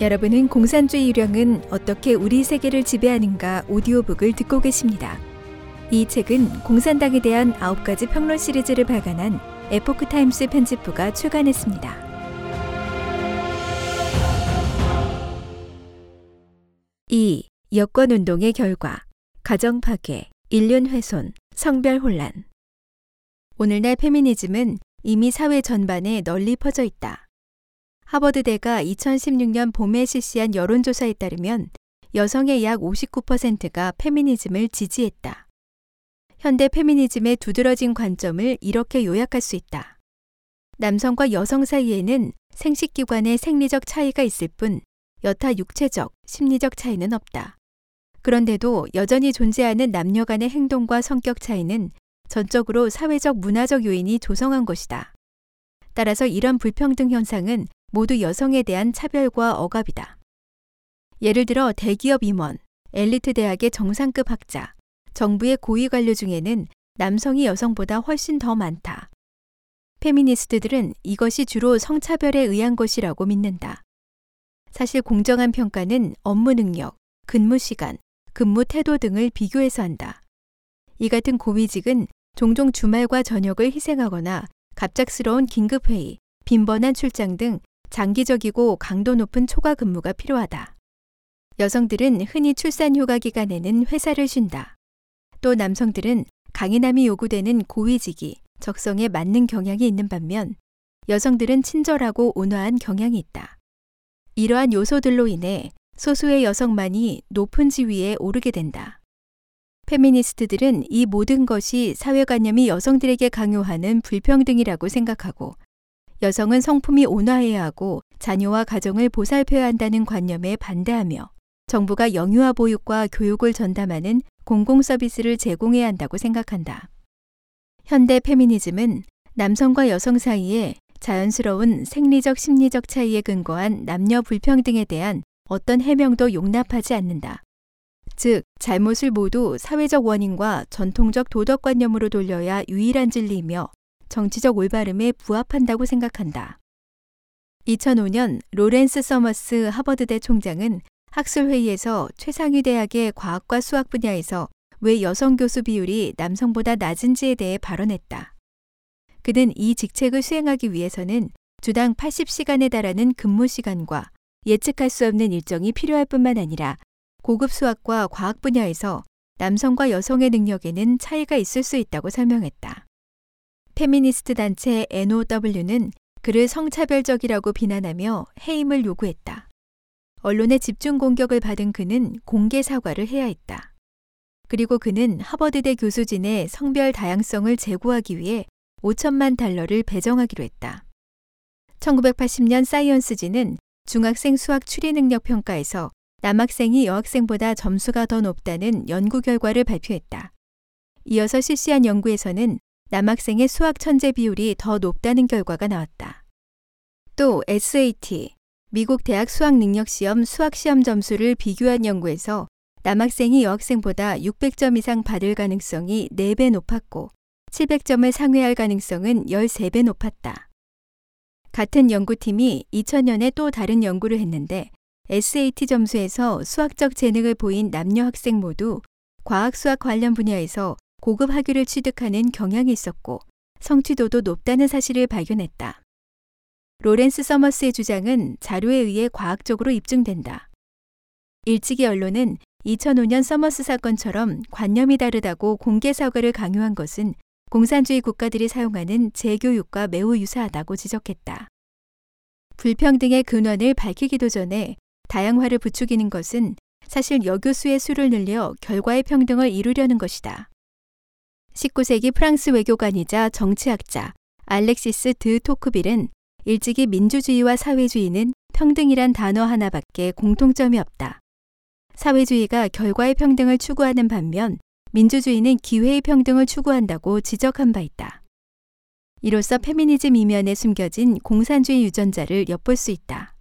여러분은 공산주의 유령은 어떻게 우리 세계를 지배하는가 오디오북을 듣고 계십니다. 이 책은 공산당에 대한 9가지 평론 시리즈를 발간한 에포크 타임스 편집부가 출간했습니다. 2. 여권 운동의 결과 가정 파괴, 인륜 훼손, 성별 혼란 오늘날 페미니즘은 이미 사회 전반에 널리 퍼져 있다. 하버드대가 2016년 봄에 실시한 여론조사에 따르면 여성의 약 59%가 페미니즘을 지지했다. 현대 페미니즘의 두드러진 관점을 이렇게 요약할 수 있다. 남성과 여성 사이에는 생식기관의 생리적 차이가 있을 뿐 여타 육체적, 심리적 차이는 없다. 그런데도 여전히 존재하는 남녀 간의 행동과 성격 차이는 전적으로 사회적 문화적 요인이 조성한 것이다. 따라서 이런 불평등 현상은 모두 여성에 대한 차별과 억압이다. 예를 들어 대기업 임원, 엘리트 대학의 정상급 학자, 정부의 고위 관료 중에는 남성이 여성보다 훨씬 더 많다. 페미니스트들은 이것이 주로 성차별에 의한 것이라고 믿는다. 사실 공정한 평가는 업무 능력, 근무 시간, 근무 태도 등을 비교해서 한다. 이 같은 고위직은 종종 주말과 저녁을 희생하거나 갑작스러운 긴급회의, 빈번한 출장 등 장기적이고 강도 높은 초과 근무가 필요하다. 여성들은 흔히 출산 휴가 기간에는 회사를 쉰다. 또 남성들은 강인함이 요구되는 고위직이 적성에 맞는 경향이 있는 반면 여성들은 친절하고 온화한 경향이 있다. 이러한 요소들로 인해 소수의 여성만이 높은 지위에 오르게 된다. 페미니스트들은 이 모든 것이 사회관념이 여성들에게 강요하는 불평등이라고 생각하고 여성은 성품이 온화해야 하고 자녀와 가정을 보살펴야 한다는 관념에 반대하며 정부가 영유아 보육과 교육을 전담하는 공공 서비스를 제공해야 한다고 생각한다. 현대 페미니즘은 남성과 여성 사이에 자연스러운 생리적 심리적 차이에 근거한 남녀 불평등에 대한 어떤 해명도 용납하지 않는다. 즉, 잘못을 모두 사회적 원인과 전통적 도덕관념으로 돌려야 유일한 진리이며 정치적 올바름에 부합한다고 생각한다. 2005년 로렌스 서머스 하버드대 총장은 학술회의에서 최상위 대학의 과학과 수학 분야에서 왜 여성 교수 비율이 남성보다 낮은지에 대해 발언했다. 그는 이 직책을 수행하기 위해서는 주당 80시간에 달하는 근무 시간과 예측할 수 없는 일정이 필요할 뿐만 아니라 고급 수학과 과학 분야에서 남성과 여성의 능력에는 차이가 있을 수 있다고 설명했다. 페미니스트 단체 NOW는 그를 성차별적이라고 비난하며 해임을 요구했다. 언론의 집중 공격을 받은 그는 공개 사과를 해야 했다. 그리고 그는 하버드대 교수진의 성별 다양성을 제고하기 위해 5천만 달러를 배정하기로 했다. 1980년 사이언스지는 중학생 수학 추리 능력 평가에서 남학생이 여학생보다 점수가 더 높다는 연구 결과를 발표했다. 이어서 실시한 연구에서는 남학생의 수학 천재 비율이 더 높다는 결과가 나왔다. 또 SAT, 미국 대학 수학 능력 시험 수학 시험 점수를 비교한 연구에서 남학생이 여학생보다 600점 이상 받을 가능성이 4배 높았고 700점을 상회할 가능성은 13배 높았다. 같은 연구팀이 2000년에 또 다른 연구를 했는데 SAT 점수에서 수학적 재능을 보인 남녀 학생 모두 과학 수학 관련 분야에서 고급 학위를 취득하는 경향이 있었고 성취도도 높다는 사실을 발견했다. 로렌스 서머스의 주장은 자료에 의해 과학적으로 입증된다. 일찍이 언론은 2005년 서머스 사건처럼 관념이 다르다고 공개 사과를 강요한 것은 공산주의 국가들이 사용하는 재교육과 매우 유사하다고 지적했다. 불평등의 근원을 밝히기도 전에 다양화를 부추기는 것은 사실 여교수의 수를 늘려 결과의 평등을 이루려는 것이다. 19세기 프랑스 외교관이자 정치학자 알렉시스 드 토크빌은 일찍이 민주주의와 사회주의는 평등이란 단어 하나밖에 공통점이 없다. 사회주의가 결과의 평등을 추구하는 반면 민주주의는 기회의 평등을 추구한다고 지적한 바 있다. 이로써 페미니즘 이면에 숨겨진 공산주의 유전자를 엿볼 수 있다.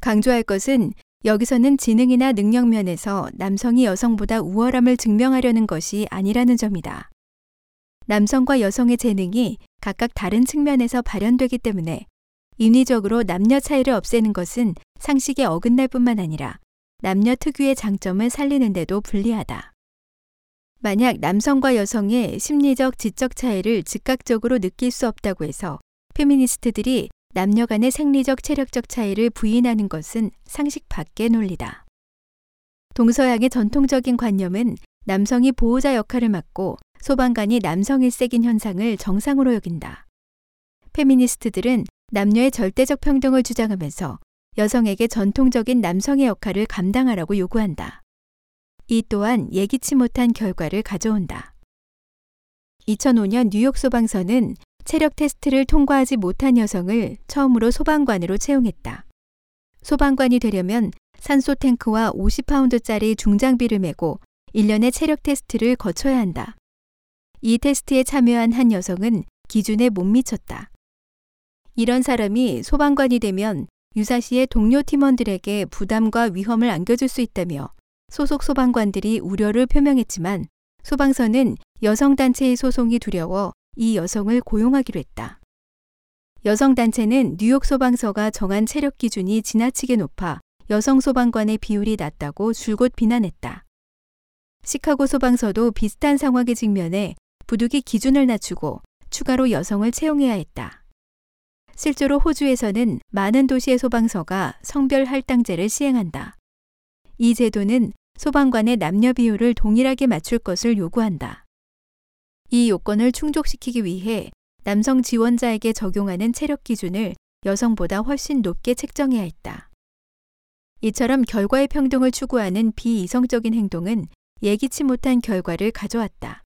강조할 것은 여기서는 지능이나 능력 면에서 남성이 여성보다 우월함을 증명하려는 것이 아니라는 점이다. 남성과 여성의 재능이 각각 다른 측면에서 발현되기 때문에 인위적으로 남녀 차이를 없애는 것은 상식에 어긋날 뿐만 아니라 남녀 특유의 장점을 살리는데도 불리하다. 만약 남성과 여성의 심리적 지적 차이를 즉각적으로 느낄 수 없다고 해서 페미니스트들이 남녀 간의 생리적 체력적 차이를 부인하는 것은 상식 밖의 논리다. 동서양의 전통적인 관념은 남성이 보호자 역할을 맡고 소방관이 남성일색인 현상을 정상으로 여긴다. 페미니스트들은 남녀의 절대적 평등을 주장하면서 여성에게 전통적인 남성의 역할을 감당하라고 요구한다. 이 또한 예기치 못한 결과를 가져온다. 2005년 뉴욕 소방서는 체력 테스트를 통과하지 못한 여성을 처음으로 소방관으로 채용했다. 소방관이 되려면 산소 탱크와 50파운드짜리 중장비를 메고 1년의 체력 테스트를 거쳐야 한다. 이 테스트에 참여한 한 여성은 기준에 못 미쳤다. 이런 사람이 소방관이 되면 유사시의 동료 팀원들에게 부담과 위험을 안겨줄 수 있다며 소속 소방관들이 우려를 표명했지만 소방서는 여성단체의 소송이 두려워 이 여성을 고용하기로 했다. 여성단체는 뉴욕 소방서가 정한 체력 기준이 지나치게 높아 여성 소방관의 비율이 낮다고 줄곧 비난했다. 시카고 소방서도 비슷한 상황에 직면해 부득이 기준을 낮추고 추가로 여성을 채용해야 했다. 실제로 호주에서는 많은 도시의 소방서가 성별 할당제를 시행한다. 이 제도는 소방관의 남녀 비율을 동일하게 맞출 것을 요구한다. 이 요건을 충족시키기 위해 남성 지원자에게 적용하는 체력 기준을 여성보다 훨씬 높게 책정해야 했다. 이처럼 결과의 평등을 추구하는 비이성적인 행동은 예기치 못한 결과를 가져왔다.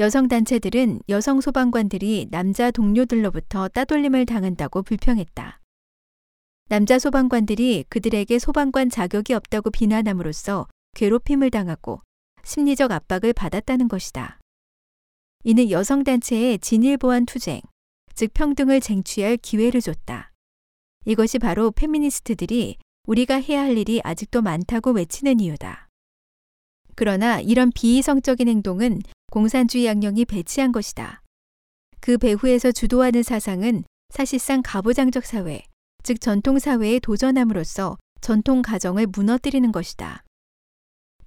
여성 단체들은 여성 소방관들이 남자 동료들로부터 따돌림을 당한다고 불평했다. 남자 소방관들이 그들에게 소방관 자격이 없다고 비난함으로써 괴롭힘을 당하고 심리적 압박을 받았다는 것이다. 이는 여성 단체의 진일 보완 투쟁, 즉 평등을 쟁취할 기회를 줬다. 이것이 바로 페미니스트들이 우리가 해야 할 일이 아직도 많다고 외치는 이유다. 그러나 이런 비이성적인 행동은 공산주의 양령이 배치한 것이다. 그 배후에서 주도하는 사상은 사실상 가부장적 사회, 즉 전통 사회에 도전함으로써 전통 가정을 무너뜨리는 것이다.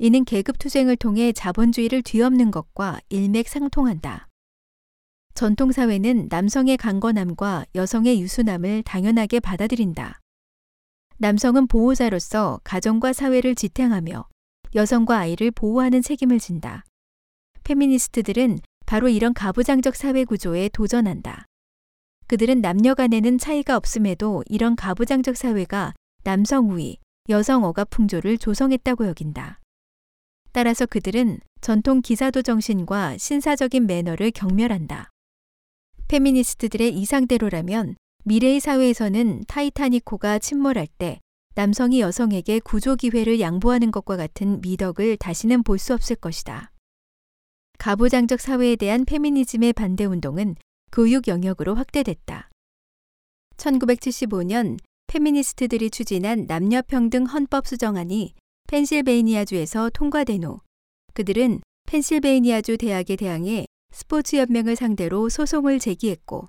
이는 계급 투쟁을 통해 자본주의를 뒤엎는 것과 일맥상통한다. 전통 사회는 남성의 강건함과 여성의 유순함을 당연하게 받아들인다. 남성은 보호자로서 가정과 사회를 지탱하며 여성과 아이를 보호하는 책임을 진다. 페미니스트들은 바로 이런 가부장적 사회 구조에 도전한다. 그들은 남녀 간에는 차이가 없음에도 이런 가부장적 사회가 남성 우위, 여성 억압 풍조를 조성했다고 여긴다. 따라서 그들은 전통 기사도 정신과 신사적인 매너를 경멸한다. 페미니스트들의 이상대로라면 미래의 사회에서는 타이타니코가 침몰할 때 남성이 여성에게 구조 기회를 양보하는 것과 같은 미덕을 다시는 볼 수 없을 것이다. 가부장적 사회에 대한 페미니즘의 반대 운동은 교육 영역으로 확대됐다. 1975년 페미니스트들이 추진한 남녀평등 헌법 수정안이 펜실베이니아주에서 통과된 후 그들은 펜실베이니아주 대학에 대항해 스포츠 연맹을 상대로 소송을 제기했고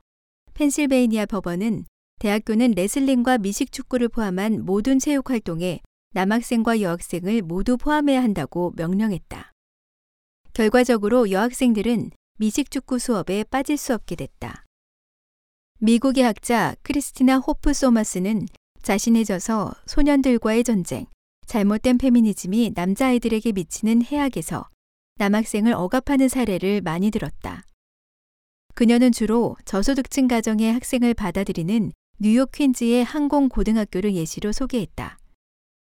펜실베이니아 법원은 대학교는 레슬링과 미식 축구를 포함한 모든 체육 활동에 남학생과 여학생을 모두 포함해야 한다고 명령했다. 결과적으로 여학생들은 미식축구 수업에 빠질 수 없게 됐다. 미국의 학자 크리스티나 호프 소마스는 자신의 저서 소년들과의 전쟁, 잘못된 페미니즘이 남자아이들에게 미치는 해악에서 남학생을 억압하는 사례를 많이 들었다. 그녀는 주로 저소득층 가정의 학생을 받아들이는 뉴욕 퀸즈의 항공 고등학교를 예시로 소개했다.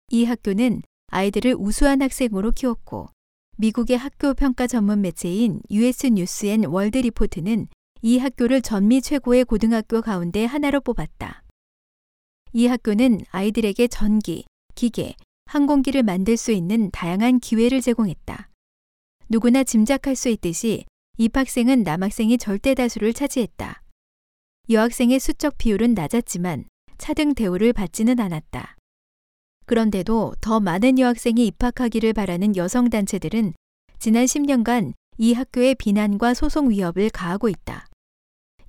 이 학교는 아이들을 우수한 학생으로 키웠고 미국의 학교 평가 전문 매체인 US 뉴스 앤 월드 리포트는 이 학교를 전미 최고의 고등학교 가운데 하나로 뽑았다. 이 학교는 아이들에게 전기, 기계, 항공기를 만들 수 있는 다양한 기회를 제공했다. 누구나 짐작할 수 있듯이 입학생은 남학생이 절대 다수를 차지했다. 여학생의 수적 비율은 낮았지만 차등 대우를 받지는 않았다. 그런데도 더 많은 여학생이 입학하기를 바라는 여성단체들은 지난 10년간 이 학교의 비난과 소송 위협을 가하고 있다.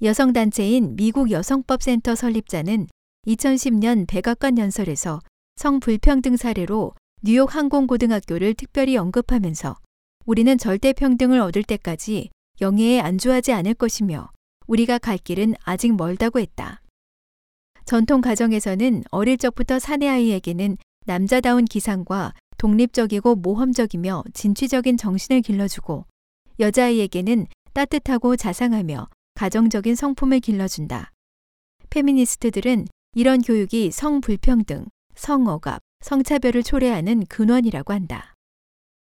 여성단체인 미국 여성법센터 설립자는 2010년 백악관 연설에서 성불평등 사례로 뉴욕 항공고등학교를 특별히 언급하면서 우리는 절대 평등을 얻을 때까지 영예에 안주하지 않을 것이며 우리가 갈 길은 아직 멀다고 했다. 전통 가정에서는 어릴 적부터 사내 아이에게는 남자다운 기상과 독립적이고 모험적이며 진취적인 정신을 길러주고 여자아이에게는 따뜻하고 자상하며 가정적인 성품을 길러준다. 페미니스트들은 이런 교육이 성불평등, 성억압, 성차별을 초래하는 근원이라고 한다.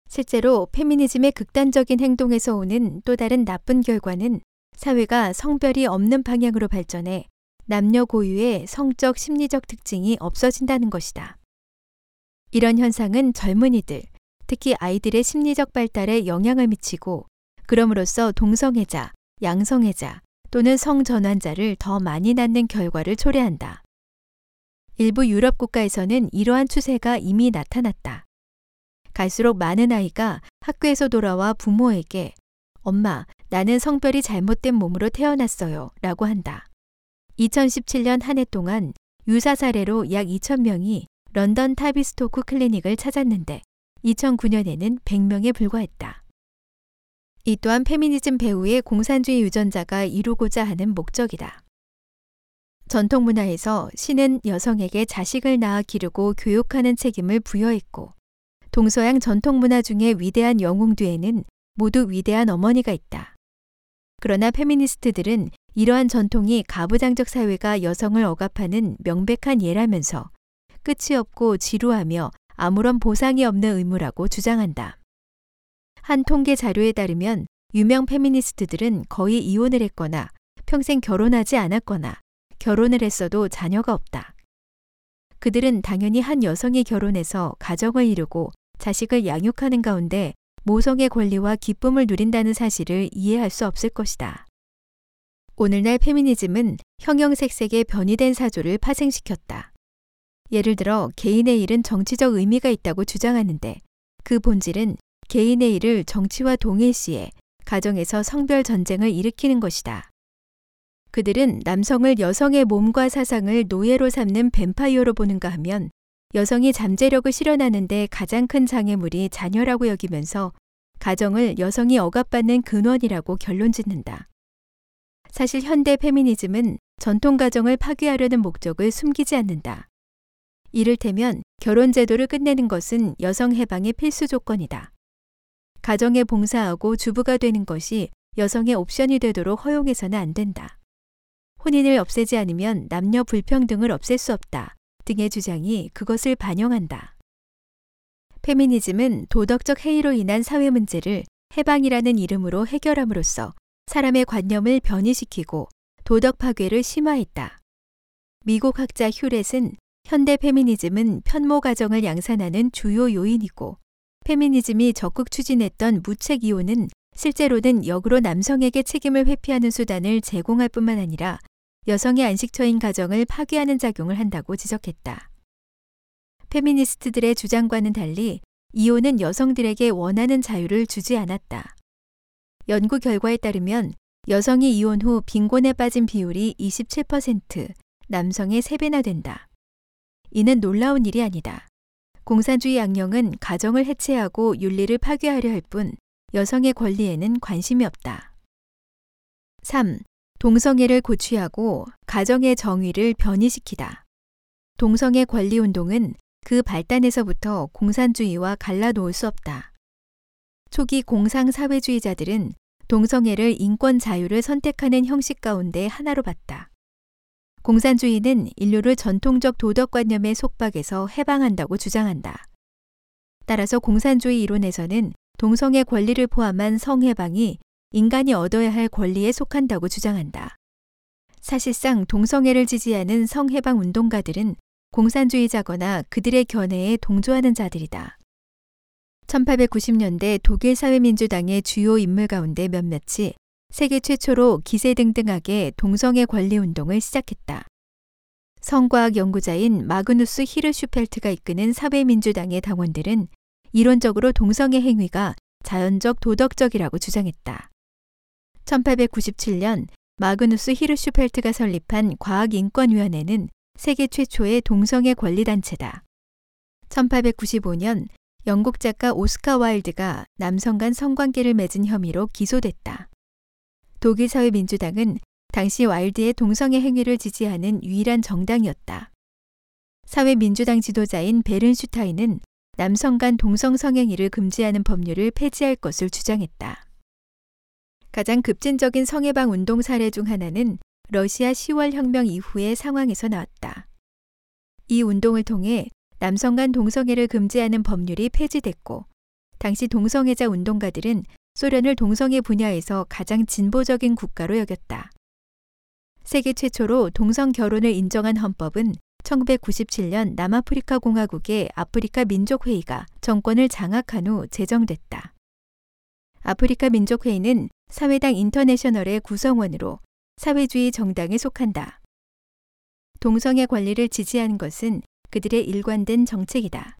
실제로 페미니즘의 극단적인 행동에서 오는 또 다른 나쁜 결과는 사회가 성별이 없는 방향으로 발전해 남녀 고유의 성적 심리적 특징이 없어진다는 것이다. 이런 현상은 젊은이들, 특히 아이들의 심리적 발달에 영향을 미치고 그럼으로써 동성애자, 양성애자 또는 성전환자를 더 많이 낳는 결과를 초래한다. 일부 유럽 국가에서는 이러한 추세가 이미 나타났다. 갈수록 많은 아이가 학교에서 돌아와 부모에게 엄마, 나는 성별이 잘못된 몸으로 태어났어요. 라고 한다. 2017년 한 해 동안 유사 사례로 약 2,000명이 런던 타비스토크 클리닉을 찾았는데 2009년에는 100명에 불과했다. 이 또한 페미니즘 배후의 공산주의 유전자가 이루고자 하는 목적이다. 전통 문화에서 신은 여성에게 자식을 낳아 기르고 교육하는 책임을 부여했고 동서양 전통 문화 중에 위대한 영웅 뒤에는 모두 위대한 어머니가 있다. 그러나 페미니스트들은 이러한 전통이 가부장적 사회가 여성을 억압하는 명백한 예라면서 끝이 없고 지루하며 아무런 보상이 없는 의무라고 주장한다. 한 통계 자료에 따르면 유명 페미니스트들은 거의 이혼을 했거나 평생 결혼하지 않았거나 결혼을 했어도 자녀가 없다. 그들은 당연히 한 여성이 결혼해서 가정을 이루고 자식을 양육하는 가운데 모성의 권리와 기쁨을 누린다는 사실을 이해할 수 없을 것이다. 오늘날 페미니즘은 형형색색의 변이된 사조를 파생시켰다. 예를 들어 개인의 일은 정치적 의미가 있다고 주장하는데 그 본질은 개인의 일을 정치와 동일시해 가정에서 성별 전쟁을 일으키는 것이다. 그들은 남성을 여성의 몸과 사상을 노예로 삼는 뱀파이어로 보는가 하면 여성이 잠재력을 실현하는데 가장 큰 장애물이 자녀라고 여기면서 가정을 여성이 억압받는 근원이라고 결론 짓는다. 사실 현대 페미니즘은 전통 가정을 파괴하려는 목적을 숨기지 않는다. 이를테면 결혼 제도를 끝내는 것은 여성 해방의 필수 조건이다. 가정에 봉사하고 주부가 되는 것이 여성의 옵션이 되도록 허용해서는 안 된다. 혼인을 없애지 않으면 남녀 불평등을 없앨 수 없다. 등의 주장이 그것을 반영한다. 페미니즘은 도덕적 해이로 인한 사회 문제를 해방이라는 이름으로 해결함으로써 사람의 관념을 변이시키고 도덕 파괴를 심화했다. 미국 학자 휴렛은 현대 페미니즘은 편모 가정을 양산하는 주요 요인이고 페미니즘이 적극 추진했던 무책 이혼은 실제로는 역으로 남성에게 책임을 회피하는 수단을 제공할 뿐만 아니라 여성의 안식처인 가정을 파괴하는 작용을 한다고 지적했다. 페미니스트들의 주장과는 달리 이혼은 여성들에게 원하는 자유를 주지 않았다. 연구 결과에 따르면 여성이 이혼 후 빈곤에 빠진 비율이 27%, 남성의 3배나 된다. 이는 놀라운 일이 아니다. 공산주의 악령은 가정을 해체하고 윤리를 파괴하려 할 뿐 여성의 권리에는 관심이 없다. 3. 동성애를 고취하고 가정의 정의를 변이시키다. 동성애 권리 운동은 그 발단에서부터 공산주의와 갈라놓을 수 없다. 초기 공상사회주의자들은 동성애를 인권 자유를 선택하는 형식 가운데 하나로 봤다. 공산주의는 인류를 전통적 도덕관념의 속박에서 해방한다고 주장한다. 따라서 공산주의 이론에서는 동성애 권리를 포함한 성해방이 인간이 얻어야 할 권리에 속한다고 주장한다. 사실상 동성애를 지지하는 성해방 운동가들은 공산주의자거나 그들의 견해에 동조하는 자들이다. 1890년대 독일 사회민주당의 주요 인물 가운데 몇몇이 세계 최초로 기세등등하게 동성애 권리 운동을 시작했다. 성과학 연구자인 마그누스 히르슈펠트가 이끄는 사회민주당의 당원들은 이론적으로 동성애 행위가 자연적 도덕적이라고 주장했다. 1897년 마그누스 히르슈펠트가 설립한 과학인권위원회는 세계 최초의 동성애 권리단체다. 1895년 영국 작가 오스카 와일드가 남성 간 성관계를 맺은 혐의로 기소됐다. 독일 사회민주당은 당시 와일드의 동성애 행위를 지지하는 유일한 정당이었다. 사회민주당 지도자인 베른슈타인은 남성 간 동성 성행위를 금지하는 법률을 폐지할 것을 주장했다. 가장 급진적인 성해방 운동 사례 중 하나는 러시아 10월 혁명 이후의 상황에서 나왔다. 이 운동을 통해 남성 간 동성애를 금지하는 법률이 폐지됐고, 당시 동성애자 운동가들은 소련을 동성애 분야에서 가장 진보적인 국가로 여겼다. 세계 최초로 동성 결혼을 인정한 헌법은 1997년 남아프리카 공화국의 아프리카 민족회의가 정권을 장악한 후 제정됐다. 아프리카 민족회의는 사회당 인터내셔널의 구성원으로 사회주의 정당에 속한다. 동성애 권리를 지지하는 것은 그들의 일관된 정책이다.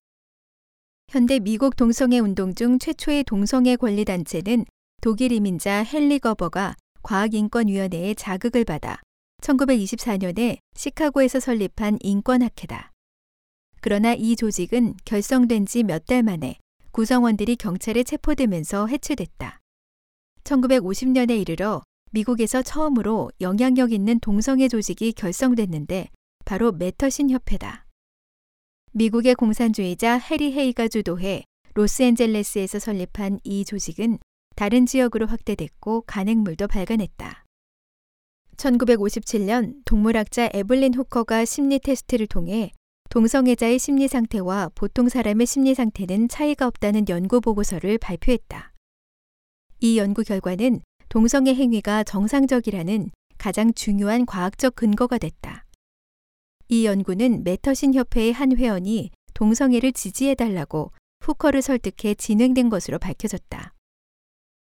현대 미국 동성애 운동 중 최초의 동성애 권리 단체는 독일 이민자 헨리 거버가 과학인권위원회의 자극을 받아 1924년에 시카고에서 설립한 인권학회다. 그러나 이 조직은 결성된 지 몇 달 만에 구성원들이 경찰에 체포되면서 해체됐다. 1950년에 이르러 미국에서 처음으로 영향력 있는 동성애 조직이 결성됐는데 바로 메터신 협회다. 미국의 공산주의자 해리 헤이가 주도해 로스앤젤레스에서 설립한 이 조직은 다른 지역으로 확대됐고 간행물도 발간했다. 1957년 동물학자 에블린 후커가 심리 테스트를 통해 동성애자의 심리 상태와 보통 사람의 심리 상태는 차이가 없다는 연구 보고서를 발표했다. 이 연구 결과는 동성애 행위가 정상적이라는 가장 중요한 과학적 근거가 됐다. 이 연구는 메터신 협회의 한 회원이 동성애를 지지해달라고 후커를 설득해 진행된 것으로 밝혀졌다.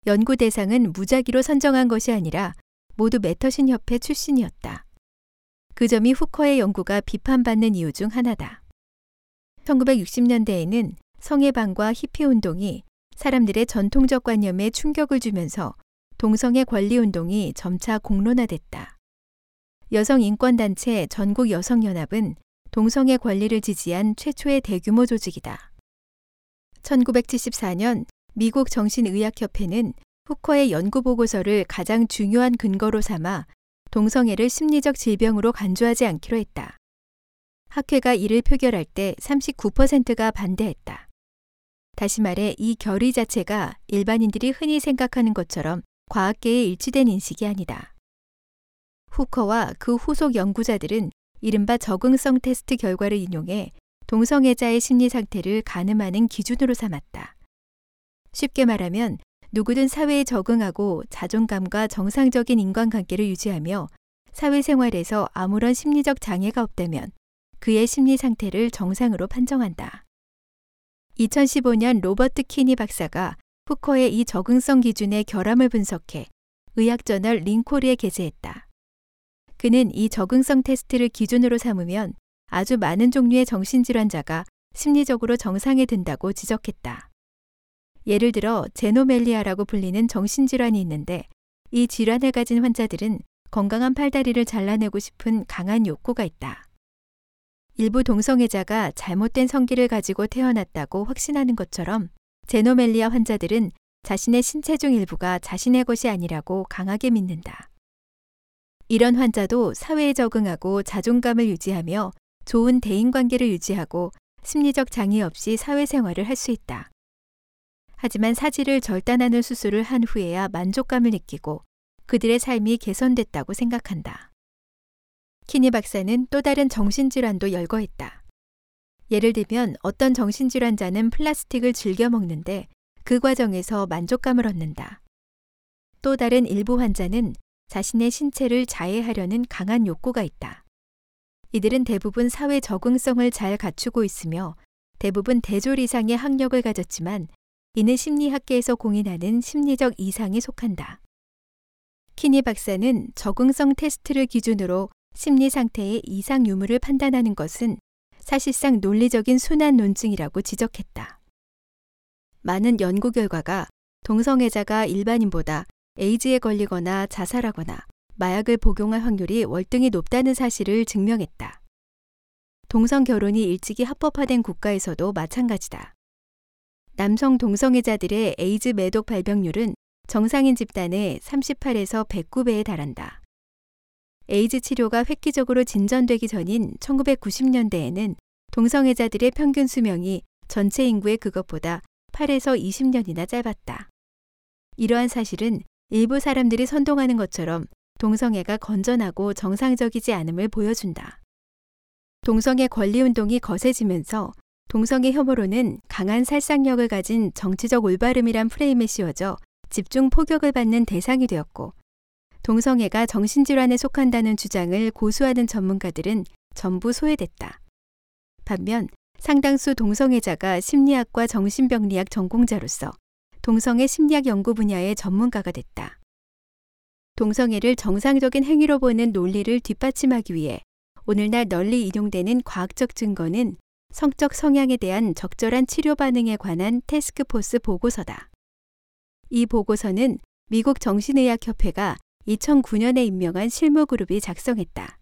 연구 대상은 무작위로 선정한 것이 아니라 모두 메터신 협회 출신이었다. 그 점이 후커의 연구가 비판받는 이유 중 하나다. 1960년대에는 성해방과 히피 운동이 사람들의 전통적 관념에 충격을 주면서 동성애 권리 운동이 점차 공론화됐다. 여성 인권 단체 전국 여성 연합은 동성애 권리를 지지한 최초의 대규모 조직이다. 1974년 미국 정신의학협회는 후커의 연구 보고서를 가장 중요한 근거로 삼아 동성애를 심리적 질병으로 간주하지 않기로 했다. 학회가 이를 표결할 때 39%가 반대했다. 다시 말해 이 결의 자체가 일반인들이 흔히 생각하는 것처럼 과학계에 일치된 인식이 아니다. 후커와 그 후속 연구자들은 이른바 적응성 테스트 결과를 인용해 동성애자의 심리 상태를 가늠하는 기준으로 삼았다. 쉽게 말하면 누구든 사회에 적응하고 자존감과 정상적인 인간관계를 유지하며 사회생활에서 아무런 심리적 장애가 없다면 그의 심리 상태를 정상으로 판정한다. 2015년 로버트 키니 박사가 후커의 이 적응성 기준의 결함을 분석해 의학저널 링코리에 게재했다. 그는 이 적응성 테스트를 기준으로 삼으면 아주 많은 종류의 정신질환자가 심리적으로 정상에 든다고 지적했다. 예를 들어 제노멜리아라고 불리는 정신질환이 있는데 이 질환을 가진 환자들은 건강한 팔다리를 잘라내고 싶은 강한 욕구가 있다. 일부 동성애자가 잘못된 성기를 가지고 태어났다고 확신하는 것처럼 제노멜리아 환자들은 자신의 신체 중 일부가 자신의 것이 아니라고 강하게 믿는다. 이런 환자도 사회에 적응하고 자존감을 유지하며 좋은 대인 관계를 유지하고 심리적 장애 없이 사회생활을 할 수 있다. 하지만 사지를 절단하는 수술을 한 후에야 만족감을 느끼고 그들의 삶이 개선됐다고 생각한다. 키니 박사는 또 다른 정신질환도 열거했다. 예를 들면 어떤 정신질환자는 플라스틱을 즐겨 먹는데 그 과정에서 만족감을 얻는다. 또 다른 일부 환자는 자신의 신체를 자해하려는 강한 욕구가 있다. 이들은 대부분 사회 적응성을 잘 갖추고 있으며 대부분 대졸 이상의 학력을 가졌지만 이는 심리학계에서 공인하는 심리적 이상에 속한다. 키니 박사는 적응성 테스트를 기준으로 심리 상태의 이상 유무를 판단하는 것은 사실상 논리적인 순환 논증이라고 지적했다. 많은 연구 결과가 동성애자가 일반인보다 에이즈에 걸리거나 자살하거나 마약을 복용할 확률이 월등히 높다는 사실을 증명했다. 동성 결혼이 일찍이 합법화된 국가에서도 마찬가지다. 남성 동성애자들의 에이즈 매독 발병률은 정상인 집단의 38에서 109배에 달한다. 에이즈 치료가 획기적으로 진전되기 전인 1990년대에는 동성애자들의 평균 수명이 전체 인구의 그것보다 8에서 20년이나 짧았다. 이러한 사실은 일부 사람들이 선동하는 것처럼 동성애가 건전하고 정상적이지 않음을 보여준다. 동성애 권리 운동이 거세지면서 동성애 혐오로는 강한 살상력을 가진 정치적 올바름이란 프레임에 씌워져 집중 포격을 받는 대상이 되었고 동성애가 정신질환에 속한다는 주장을 고수하는 전문가들은 전부 소외됐다. 반면 상당수 동성애자가 심리학과 정신병리학 전공자로서 동성애 심리학 연구 분야의 전문가가 됐다. 동성애를 정상적인 행위로 보는 논리를 뒷받침하기 위해 오늘날 널리 인용되는 과학적 증거는 성적 성향에 대한 적절한 치료 반응에 관한 테스크포스 보고서다. 이 보고서는 미국 정신의학협회가 2009년에 임명한 실무그룹이 작성했다.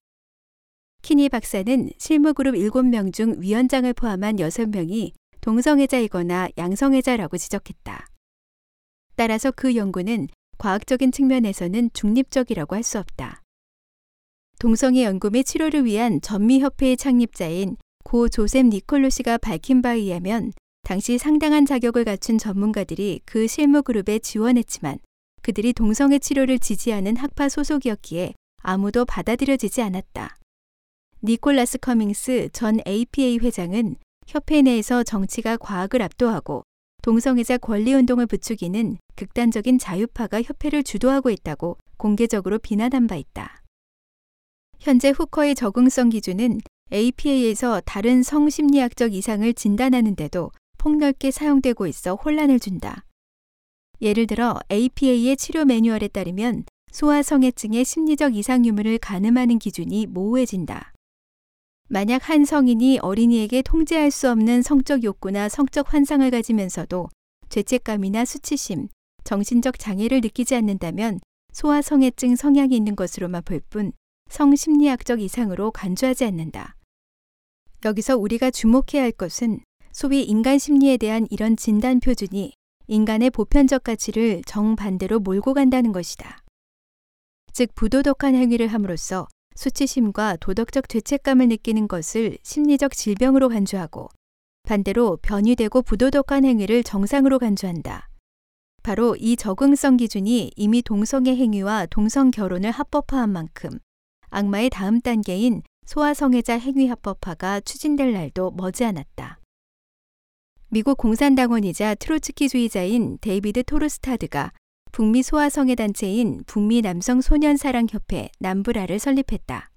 키니 박사는 실무그룹 7명 중 위원장을 포함한 6명이 동성애자이거나 양성애자라고 지적했다. 따라서 그 연구는 과학적인 측면에서는 중립적이라고 할 수 없다. 동성애 연구 및 치료를 위한 전미협회의 창립자인 고 조셉 니콜로시가 밝힌 바에 의하면 당시 상당한 자격을 갖춘 전문가들이 그 실무 그룹에 지원했지만 그들이 동성애 치료를 지지하는 학파 소속이었기에 아무도 받아들여지지 않았다. 니콜라스 커밍스 전 APA 회장은 협회 내에서 정치가 과학을 압도하고 동성애자 권리 운동을 부추기는 극단적인 자유파가 협회를 주도하고 있다고 공개적으로 비난한 바 있다. 현재 후커의 적응성 기준은 APA에서 다른 성심리학적 이상을 진단하는데도 폭넓게 사용되고 있어 혼란을 준다. 예를 들어 APA의 치료 매뉴얼에 따르면 소아성애증의 심리적 이상 유무를 가늠하는 기준이 모호해진다. 만약 한 성인이 어린이에게 통제할 수 없는 성적 욕구나 성적 환상을 가지면서도 죄책감이나 수치심, 정신적 장애를 느끼지 않는다면 소아성애증 성향이 있는 것으로만 볼 뿐 성심리학적 이상으로 간주하지 않는다. 여기서 우리가 주목해야 할 것은 소위 인간 심리에 대한 이런 진단 표준이 인간의 보편적 가치를 정반대로 몰고 간다는 것이다. 즉, 부도덕한 행위를 함으로써 수치심과 도덕적 죄책감을 느끼는 것을 심리적 질병으로 간주하고 반대로 변이되고 부도덕한 행위를 정상으로 간주한다. 바로 이 적응성 기준이 이미 동성애 행위와 동성 결혼을 합법화한 만큼 악마의 다음 단계인 소아성애자 행위 합법화가 추진될 날도 머지않았다. 미국 공산당원이자 트로츠키주의자인 데이비드 토르스타드가 북미 소아성애 단체인 북미 남성 소년 사랑 협회 남블라를 설립했다.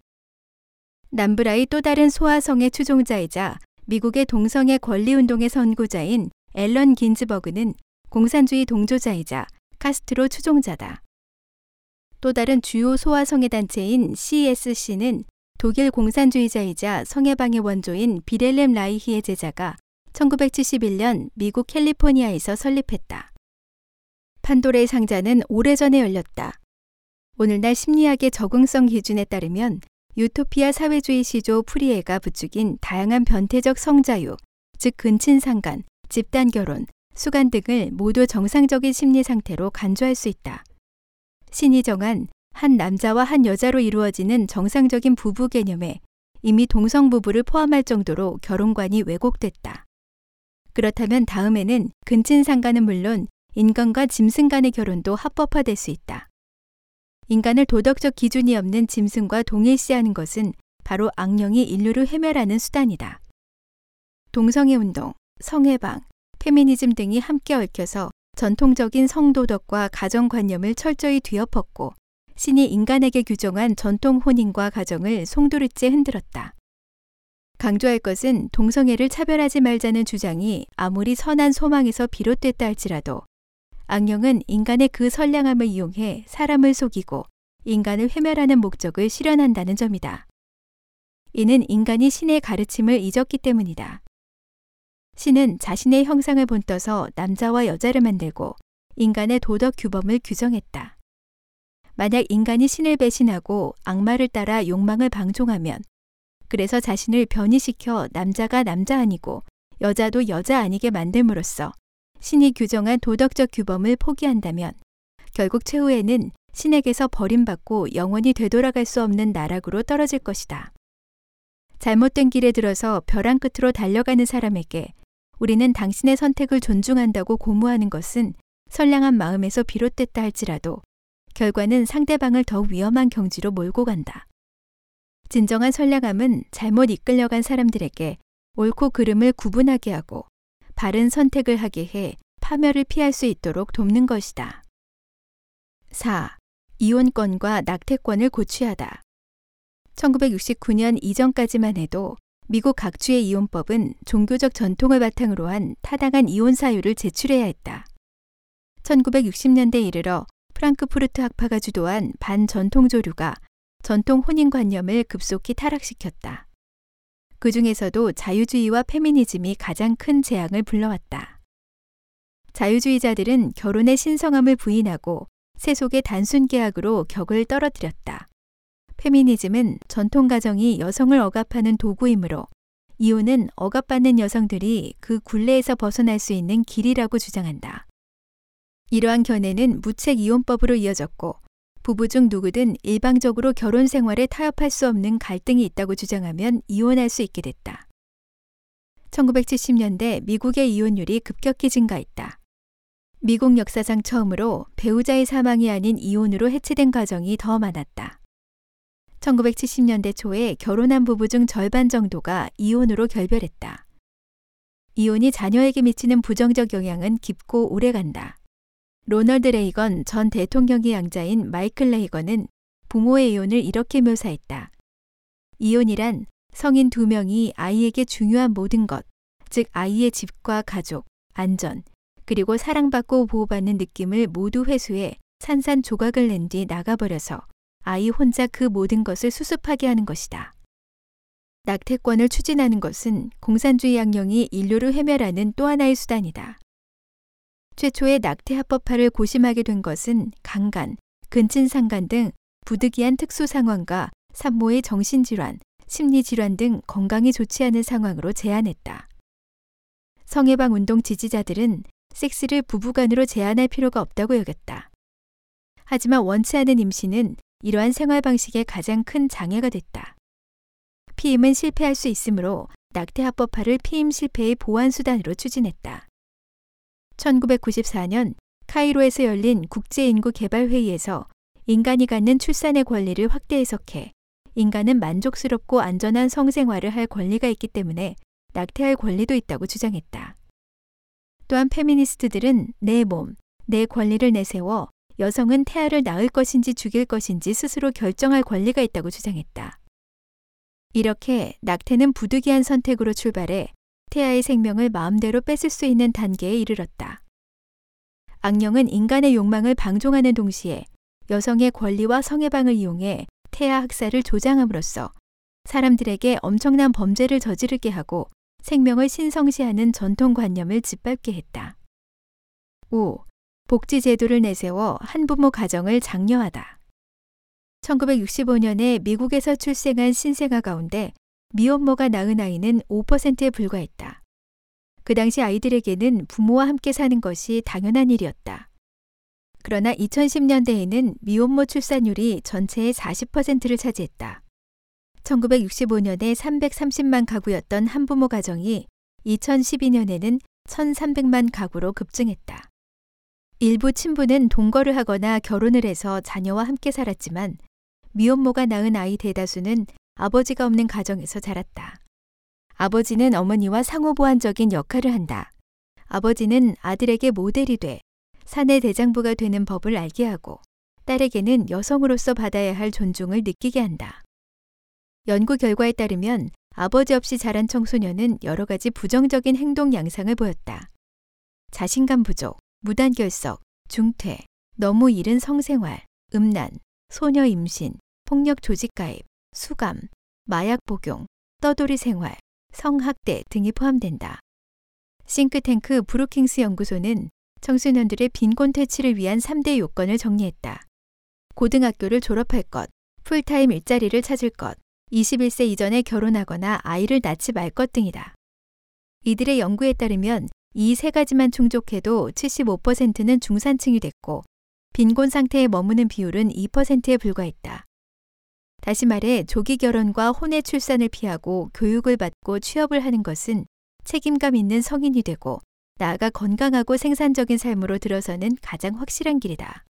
남블라의 또 다른 소아성애 추종자이자 미국의 동성애 권리 운동의 선구자인 앨런 긴즈버그는 공산주의 동조자이자 카스트로 추종자다. 또 다른 주요 소아성애 단체인 CSC는 독일 공산주의자이자 성해방의 원조인 빌헬름 라이히의 제자가 1971년 미국 캘리포니아에서 설립했다. 판도라의 상자는 오래전에 열렸다. 오늘날 심리학의 적응성 기준에 따르면 유토피아 사회주의 시조 푸리에가 부추긴 다양한 변태적 성자유, 즉 근친상간, 집단결혼, 수간 등을 모두 정상적인 심리 상태로 간주할 수 있다. 신이 정한 한 남자와 한 여자로 이루어지는 정상적인 부부 개념에 이미 동성 부부를 포함할 정도로 결혼관이 왜곡됐다. 그렇다면 다음에는 근친상간은 물론 인간과 짐승 간의 결혼도 합법화될 수 있다. 인간을 도덕적 기준이 없는 짐승과 동일시하는 것은 바로 악령이 인류를 해멸하는 수단이다. 동성애 운동, 성해방, 페미니즘 등이 함께 얽혀서 전통적인 성도덕과 가정관념을 철저히 뒤엎었고 신이 인간에게 규정한 전통 혼인과 가정을 송두리째 흔들었다. 강조할 것은 동성애를 차별하지 말자는 주장이 아무리 선한 소망에서 비롯됐다 할지라도 악령은 인간의 그 선량함을 이용해 사람을 속이고 인간을 회멸하는 목적을 실현한다는 점이다. 이는 인간이 신의 가르침을 잊었기 때문이다. 신은 자신의 형상을 본떠서 남자와 여자를 만들고 인간의 도덕 규범을 규정했다. 만약 인간이 신을 배신하고 악마를 따라 욕망을 방종하면 그래서 자신을 변이시켜 남자가 남자 아니고 여자도 여자 아니게 만듦으로써 신이 규정한 도덕적 규범을 포기한다면 결국 최후에는 신에게서 버림받고 영원히 되돌아갈 수 없는 나락으로 떨어질 것이다. 잘못된 길에 들어서 벼랑 끝으로 달려가는 사람에게 우리는 당신의 선택을 존중한다고 고무하는 것은 선량한 마음에서 비롯됐다 할지라도 결과는 상대방을 더 위험한 경지로 몰고 간다. 진정한 선량함은 잘못 이끌려간 사람들에게 옳고 그름을 구분하게 하고 바른 선택을 하게 해 파멸을 피할 수 있도록 돕는 것이다. 4. 이혼권과 낙태권을 고취하다. 1969년 이전까지만 해도 미국 각주의 이혼법은 종교적 전통을 바탕으로 한 타당한 이혼 사유를 제출해야 했다. 1960년대 이르러 프랑크푸르트 학파가 주도한 반전통 조류가 전통 혼인관념을 급속히 타락시켰다. 그 중에서도 자유주의와 페미니즘이 가장 큰 재앙을 불러왔다. 자유주의자들은 결혼의 신성함을 부인하고 세속의 단순 계약으로 격을 떨어뜨렸다. 페미니즘은 전통 가정이 여성을 억압하는 도구이므로 이혼은 억압받는 여성들이 그 굴레에서 벗어날 수 있는 길이라고 주장한다. 이러한 견해는 무책 이혼법으로 이어졌고 부부 중 누구든 일방적으로 결혼 생활에 타협할 수 없는 갈등이 있다고 주장하면 이혼할 수 있게 됐다. 1970년대 미국의 이혼율이 급격히 증가했다. 미국 역사상 처음으로 배우자의 사망이 아닌 이혼으로 해체된 가정이 더 많았다. 1970년대 초에 결혼한 부부 중 절반 정도가 이혼으로 결별했다. 이혼이 자녀에게 미치는 부정적 영향은 깊고 오래 간다. 로널드 레이건 전 대통령의 양자인 마이클 레이건은 부모의 이혼을 이렇게 묘사했다. 이혼이란 성인 두 명이 아이에게 중요한 모든 것, 즉 아이의 집과 가족, 안전, 그리고 사랑받고 보호받는 느낌을 모두 회수해 산산조각을 낸 뒤 나가버려서 아이 혼자 그 모든 것을 수습하게 하는 것이다. 낙태권을 추진하는 것은 공산주의 양령이 인류를 회멸하는 또 하나의 수단이다. 최초의 낙태 합법화를 고심하게 된 것은 강간, 근친상간 등 부득이한 특수 상황과 산모의 정신질환, 심리질환 등 건강이 좋지 않은 상황으로 제한했다. 성해방 운동 지지자들은 섹스를 부부간으로 제한할 필요가 없다고 여겼다. 하지만 원치 않은 임신은 이러한 생활 방식의 가장 큰 장애가 됐다. 피임은 실패할 수 있으므로 낙태 합법화를 피임 실패의 보완 수단으로 추진했다. 1994년 카이로에서 열린 국제인구개발회의에서 인간이 갖는 출산의 권리를 확대 해석해 인간은 만족스럽고 안전한 성생활을 할 권리가 있기 때문에 낙태할 권리도 있다고 주장했다. 또한 페미니스트들은 내 몸, 내 권리를 내세워 여성은 태아를 낳을 것인지 죽일 것인지 스스로 결정할 권리가 있다고 주장했다. 이렇게 낙태는 부득이한 선택으로 출발해 태아의 생명을 마음대로 뺏을 수 있는 단계에 이르렀다. 악령은 인간의 욕망을 방종하는 동시에 여성의 권리와 성해방을 이용해 태아 학살을 조장함으로써 사람들에게 엄청난 범죄를 저지르게 하고 생명을 신성시하는 전통관념을 짓밟게 했다. 5. 복지제도를 내세워 한부모 가정을 장려하다. 1965년에 미국에서 출생한 신생아 가운데 미혼모가 낳은 아이는 5%에 불과했다. 그 당시 아이들에게는 부모와 함께 사는 것이 당연한 일이었다. 그러나 2010년대에는 미혼모 출산율이 전체의 40%를 차지했다. 1965년에 330만 가구였던 한부모 가정이 2012년에는 1,300만 가구로 급증했다. 일부 친부는 동거를 하거나 결혼을 해서 자녀와 함께 살았지만 미혼모가 낳은 아이 대다수는 아버지가 없는 가정에서 자랐다. 아버지는 어머니와 상호보완적인 역할을 한다. 아버지는 아들에게 모델이 돼 사내 대장부가 되는 법을 알게 하고 딸에게는 여성으로서 받아야 할 존중을 느끼게 한다. 연구 결과에 따르면 아버지 없이 자란 청소년은 여러 가지 부정적인 행동 양상을 보였다. 자신감 부족, 무단결석, 중퇴, 너무 이른 성생활, 음란, 소녀 임신, 폭력 조직 가입, 수감, 마약 복용, 떠돌이 생활, 성학대 등이 포함된다. 싱크탱크 브루킹스 연구소는 청소년들의 빈곤 퇴치를 위한 3대 요건을 정리했다. 고등학교를 졸업할 것, 풀타임 일자리를 찾을 것, 21세 이전에 결혼하거나 아이를 낳지 말 것 등이다. 이들의 연구에 따르면 이 세 가지만 충족해도 75%는 중산층이 됐고 빈곤 상태에 머무는 비율은 2%에 불과했다. 다시 말해 조기 결혼과 혼외 출산을 피하고 교육을 받고 취업을 하는 것은 책임감 있는 성인이 되고 나아가 건강하고 생산적인 삶으로 들어서는 가장 확실한 길이다.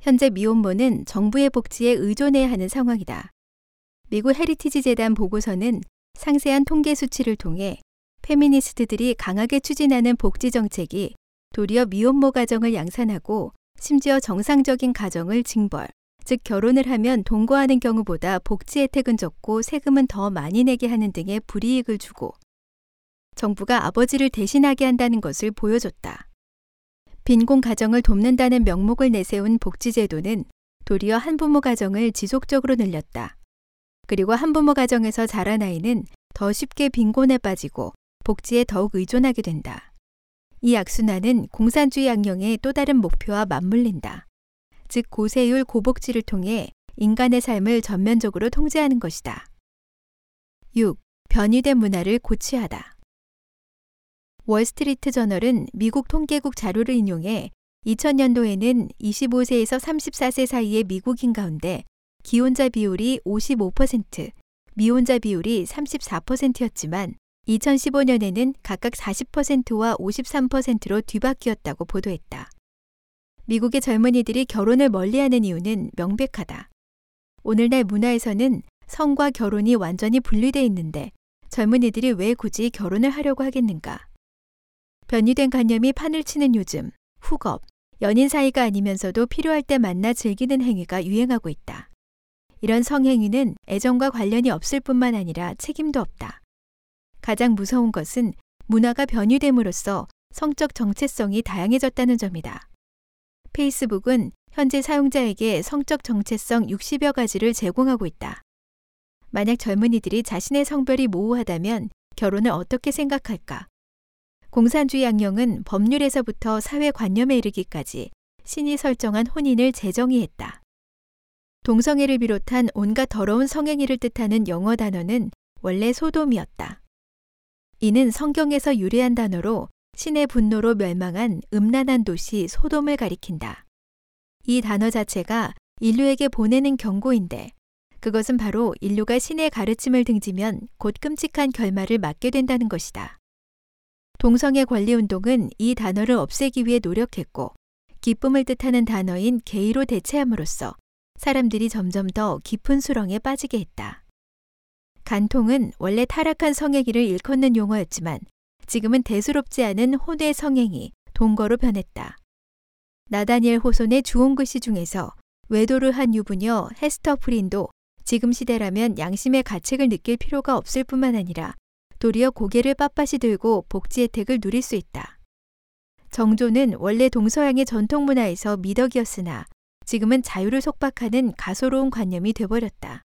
현재 미혼모는 정부의 복지에 의존해야 하는 상황이다. 미국 헤리티지 재단 보고서는 상세한 통계 수치를 통해 페미니스트들이 강하게 추진하는 복지 정책이 도리어 미혼모 가정을 양산하고 심지어 정상적인 가정을 징벌, 즉 결혼을 하면 동거하는 경우보다 복지 혜택은 적고 세금은 더 많이 내게 하는 등의 불이익을 주고 정부가 아버지를 대신하게 한다는 것을 보여줬다. 빈곤 가정을 돕는다는 명목을 내세운 복지제도는 도리어 한부모 가정을 지속적으로 늘렸다. 그리고 한부모 가정에서 자란 아이는 더 쉽게 빈곤에 빠지고 복지에 더욱 의존하게 된다. 이 악순환은 공산주의 양령의 또 다른 목표와 맞물린다. 즉 고세율 고복지를 통해 인간의 삶을 전면적으로 통제하는 것이다. 6. 변이된 문화를 고취하다. 월스트리트 저널은 미국 통계국 자료를 인용해 2000년도에는 25세에서 34세 사이의 미국인 가운데 기혼자 비율이 55%, 미혼자 비율이 34%였지만 2015년에는 각각 40%와 53%로 뒤바뀌었다고 보도했다. 미국의 젊은이들이 결혼을 멀리하는 이유는 명백하다. 오늘날 문화에서는 성과 결혼이 완전히 분리돼 있는데 젊은이들이 왜 굳이 결혼을 하려고 하겠는가? 변이된 관념이 판을 치는 요즘, 후겁, 연인 사이가 아니면서도 필요할 때 만나 즐기는 행위가 유행하고 있다. 이런 성행위는 애정과 관련이 없을 뿐만 아니라 책임도 없다. 가장 무서운 것은 문화가 변이됨으로써 성적 정체성이 다양해졌다는 점이다. 페이스북은 현재 사용자에게 성적 정체성 60여 가지를 제공하고 있다. 만약 젊은이들이 자신의 성별이 모호하다면 결혼을 어떻게 생각할까? 공산주의 양령은 법률에서부터 사회 관념에 이르기까지 신이 설정한 혼인을 재정의했다. 동성애를 비롯한 온갖 더러운 성행위를 뜻하는 영어 단어는 원래 소돔이었다. 이는 성경에서 유래한 단어로 신의 분노로 멸망한 음란한 도시 소돔을 가리킨다. 이 단어 자체가 인류에게 보내는 경고인데 그것은 바로 인류가 신의 가르침을 등지면 곧 끔찍한 결말을 맞게 된다는 것이다. 동성애 권리 운동은 이 단어를 없애기 위해 노력했고 기쁨을 뜻하는 단어인 게이로 대체함으로써 사람들이 점점 더 깊은 수렁에 빠지게 했다. 간통은 원래 타락한 성행위를 일컫는 용어였지만 지금은 대수롭지 않은 혼의 성행위, 동거로 변했다. 나다니엘 호손의 주온 글씨 중에서 외도를 한 유부녀 헤스터 프린도 지금 시대라면 양심의 가책을 느낄 필요가 없을 뿐만 아니라 도리어 고개를 빳빳이 들고 복지 혜택을 누릴 수 있다. 정조는 원래 동서양의 전통 문화에서 미덕이었으나 지금은 자유를 속박하는 가소로운 관념이 되버렸다.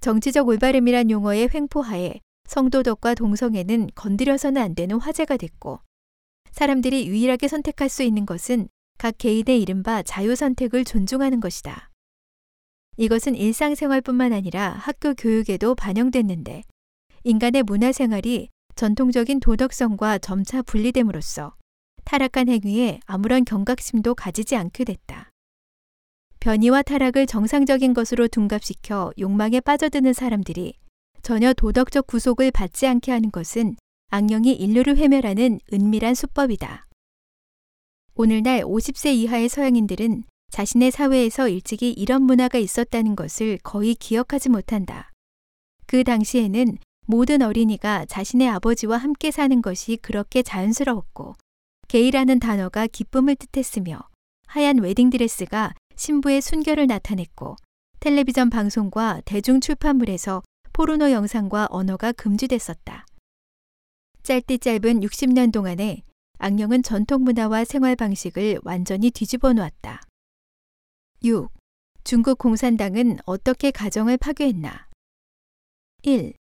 정치적 올바름이란 용어의 횡포하에 성도덕과 동성애는 건드려서는 안 되는 화제가 됐고 사람들이 유일하게 선택할 수 있는 것은 각 개인의 이른바 자유선택을 존중하는 것이다. 이것은 일상생활뿐만 아니라 학교 교육에도 반영됐는데 인간의 문화생활이 전통적인 도덕성과 점차 분리됨으로써 타락한 행위에 아무런 경각심도 가지지 않게 됐다. 변이와 타락을 정상적인 것으로 둔갑시켜 욕망에 빠져드는 사람들이 전혀 도덕적 구속을 받지 않게 하는 것은 악령이 인류를 회멸하는 은밀한 수법이다. 오늘날 50세 이하의 서양인들은 자신의 사회에서 일찍이 이런 문화가 있었다는 것을 거의 기억하지 못한다. 그 당시에는 모든 어린이가 자신의 아버지와 함께 사는 것이 그렇게 자연스러웠고, 게이라는 단어가 기쁨을 뜻했으며, 하얀 웨딩드레스가 신부의 순결을 나타냈고, 텔레비전 방송과 대중 출판물에서 포르노 영상과 언어가 금지됐었다. 짧디 짧은 60년 동안에 악령은 전통 문화와 생활 방식을 완전히 뒤집어 놓았다. 6. 중국 공산당은 어떻게 가정을 파괴했나? 1.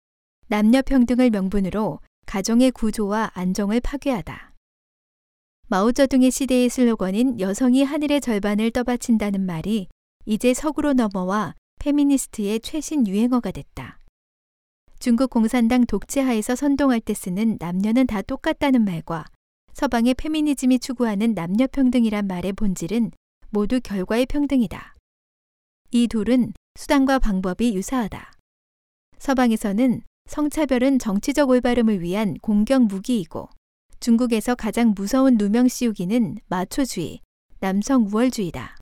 남녀 평등을 명분으로 가정의 구조와 안정을 파괴하다. 마오쩌둥의 시대의 슬로건인 여성이 하늘의 절반을 떠받친다는 말이 이제 서구로 넘어와 페미니스트의 최신 유행어가 됐다. 중국 공산당 독재하에서 선동할 때 쓰는 남녀는 다 똑같다는 말과 서방의 페미니즘이 추구하는 남녀 평등이란 말의 본질은 모두 결과의 평등이다. 이 둘은 수단과 방법이 유사하다. 서방에서는 성차별은 정치적 올바름을 위한 공격 무기이고 중국에서 가장 무서운 누명 씌우기는 마초주의, 남성 우월주의다.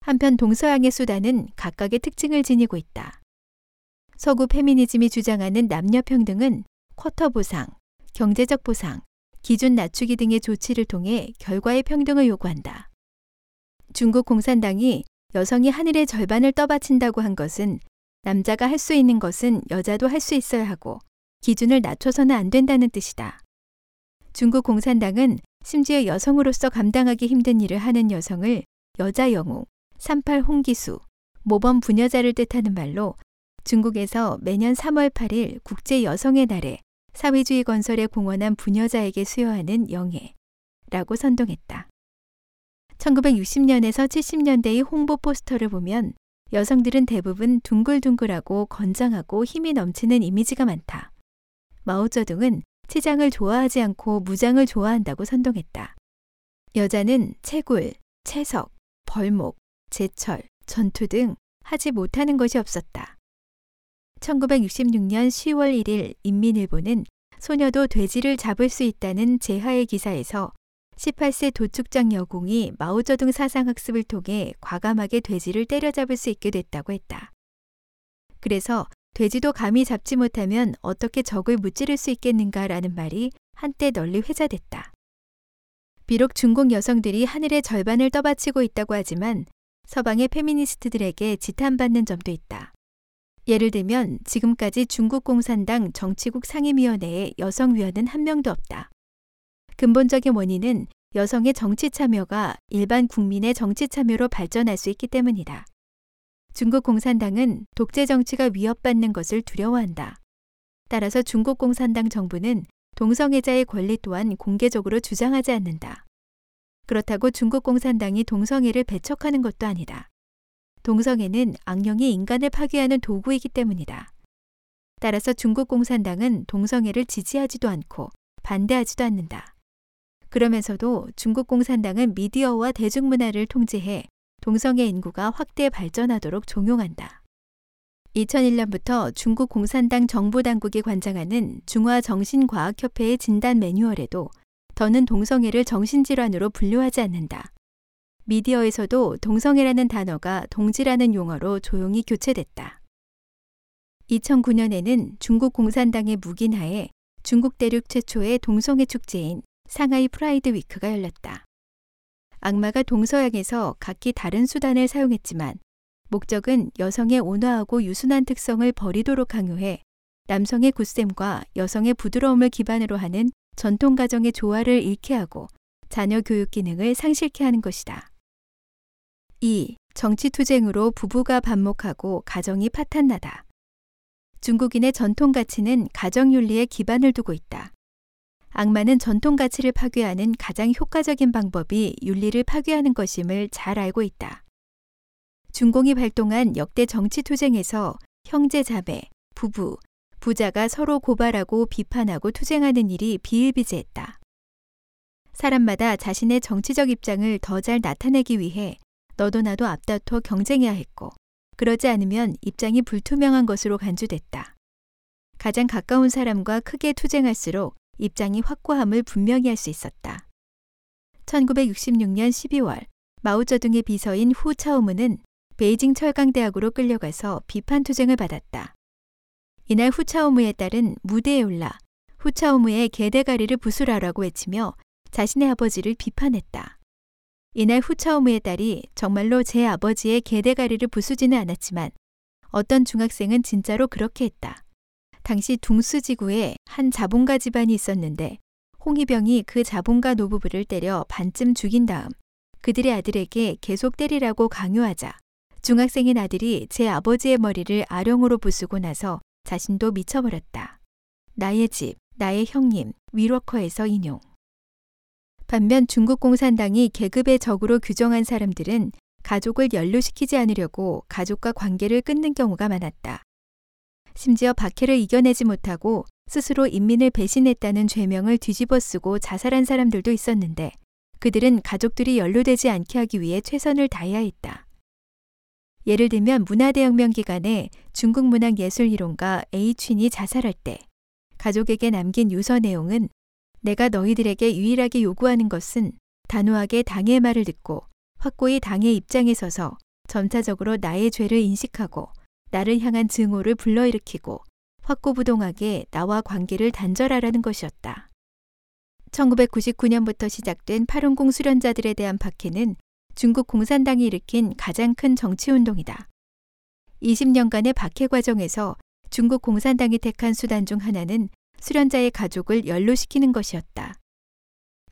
한편 동서양의 수단은 각각의 특징을 지니고 있다. 서구 페미니즘이 주장하는 남녀 평등은 쿼터 보상, 경제적 보상, 기준 낮추기 등의 조치를 통해 결과의 평등을 요구한다. 중국 공산당이 여성이 하늘의 절반을 떠받친다고 한 것은 남자가 할 수 있는 것은 여자도 할 수 있어야 하고 기준을 낮춰서는 안 된다는 뜻이다. 중국 공산당은 심지어 여성으로서 감당하기 힘든 일을 하는 여성을 여자 영웅, 38 홍기수, 모범 부녀자를 뜻하는 말로 중국에서 매년 3월 8일 국제 여성의 날에 사회주의 건설에 공헌한 부녀자에게 수여하는 영예라고 선동했다. 1960년에서 70년대의 홍보 포스터를 보면 여성들은 대부분 둥글둥글하고 건장하고 힘이 넘치는 이미지가 많다. 마오쩌둥은 치장을 좋아하지 않고 무장을 좋아한다고 선동했다. 여자는 채굴, 채석, 벌목, 제철, 전투 등 하지 못하는 것이 없었다. 1966년 10월 1일 인민일보는 소녀도 돼지를 잡을 수 있다는 제하의 기사에서 18세 도축장 여공이 마오쩌둥 사상학습을 통해 과감하게 돼지를 때려잡을 수 있게 됐다고 했다. 그래서 돼지도 감히 잡지 못하면 어떻게 적을 무찌를 수 있겠는가라는 말이 한때 널리 회자됐다. 비록 중국 여성들이 하늘의 절반을 떠받치고 있다고 하지만 서방의 페미니스트들에게 지탄받는 점도 있다. 예를 들면 지금까지 중국 공산당 정치국 상임위원회에 여성위원은 한 명도 없다. 근본적인 원인은 여성의 정치 참여가 일반 국민의 정치 참여로 발전할 수 있기 때문이다. 중국 공산당은 독재 정치가 위협받는 것을 두려워한다. 따라서 중국 공산당 정부는 동성애자의 권리 또한 공개적으로 주장하지 않는다. 그렇다고 중국 공산당이 동성애를 배척하는 것도 아니다. 동성애는 악령이 인간을 파괴하는 도구이기 때문이다. 따라서 중국 공산당은 동성애를 지지하지도 않고 반대하지도 않는다. 그러면서도 중국 공산당은 미디어와 대중문화를 통제해 동성애 인구가 확대 발전하도록 종용한다. 2001년부터 중국 공산당 정부 당국이 관장하는 중화정신과학협회의 진단 매뉴얼에도 더는 동성애를 정신질환으로 분류하지 않는다. 미디어에서도 동성애라는 단어가 동지라는 용어로 조용히 교체됐다. 2009년에는 중국 공산당의 묵인하에 중국 대륙 최초의 동성애 축제인 상하이 프라이드 위크가 열렸다. 악마가 동서양에서 각기 다른 수단을 사용했지만 목적은 여성의 온화하고 유순한 특성을 버리도록 강요해 남성의 굳셈과 여성의 부드러움을 기반으로 하는 전통 가정의 조화를 잃게 하고 자녀 교육 기능을 상실케 하는 것이다. 2. 정치투쟁으로 부부가 반목하고 가정이 파탄나다. 중국인의 전통 가치는 가정 윤리에 기반을 두고 있다. 악마는 전통 가치를 파괴하는 가장 효과적인 방법이 윤리를 파괴하는 것임을 잘 알고 있다. 중공이 발동한 역대 정치 투쟁에서 형제 자매, 부부, 부자가 서로 고발하고 비판하고 투쟁하는 일이 비일비재했다. 사람마다 자신의 정치적 입장을 더 잘 나타내기 위해 너도 나도 앞다퉈 경쟁해야 했고 그러지 않으면 입장이 불투명한 것으로 간주됐다. 가장 가까운 사람과 크게 투쟁할수록 입장이 확고함을 분명히 할 수 있었다. 1966년 12월 마오쩌둥의 비서인 후 차오무는 베이징 철강대학으로 끌려가서 비판 투쟁을 받았다. 이날 후차오무의 딸은 무대에 올라 후차오무의 개대가리를 부수라라고 외치며 자신의 아버지를 비판했다. 이날 후차오무의 딸이 정말로 제 아버지의 개대가리를 부수지는 않았지만 어떤 중학생은 진짜로 그렇게 했다. 당시 둥수지구에 한 자본가 집안이 있었는데 홍희병이 그 자본가 노부부를 때려 반쯤 죽인 다음 그들의 아들에게 계속 때리라고 강요하자 중학생인 아들이 제 아버지의 머리를 아령으로 부수고 나서 자신도 미쳐버렸다. 나의 집, 나의 형님, 위로커에서 인용. 반면 중국 공산당이 계급의 적으로 규정한 사람들은 가족을 연루시키지 않으려고 가족과 관계를 끊는 경우가 많았다. 심지어 박해를 이겨내지 못하고 스스로 인민을 배신했다는 죄명을 뒤집어 쓰고 자살한 사람들도 있었는데 그들은 가족들이 연루되지 않게 하기 위해 최선을 다해야 했다. 예를 들면 문화대혁명 기간에 중국 문학예술이론가 에이춘이 자살할 때 가족에게 남긴 유서 내용은 내가 너희들에게 유일하게 요구하는 것은 단호하게 당의 말을 듣고 확고히 당의 입장에 서서 점차적으로 나의 죄를 인식하고 나를 향한 증오를 불러일으키고 확고부동하게 나와 관계를 단절하라는 것이었다. 1999년부터 시작된 팔운공 수련자들에 대한 박해는 중국 공산당이 일으킨 가장 큰 정치운동이다. 20년간의 박해 과정에서 중국 공산당이 택한 수단 중 하나는 수련자의 가족을 연루시키는 것이었다.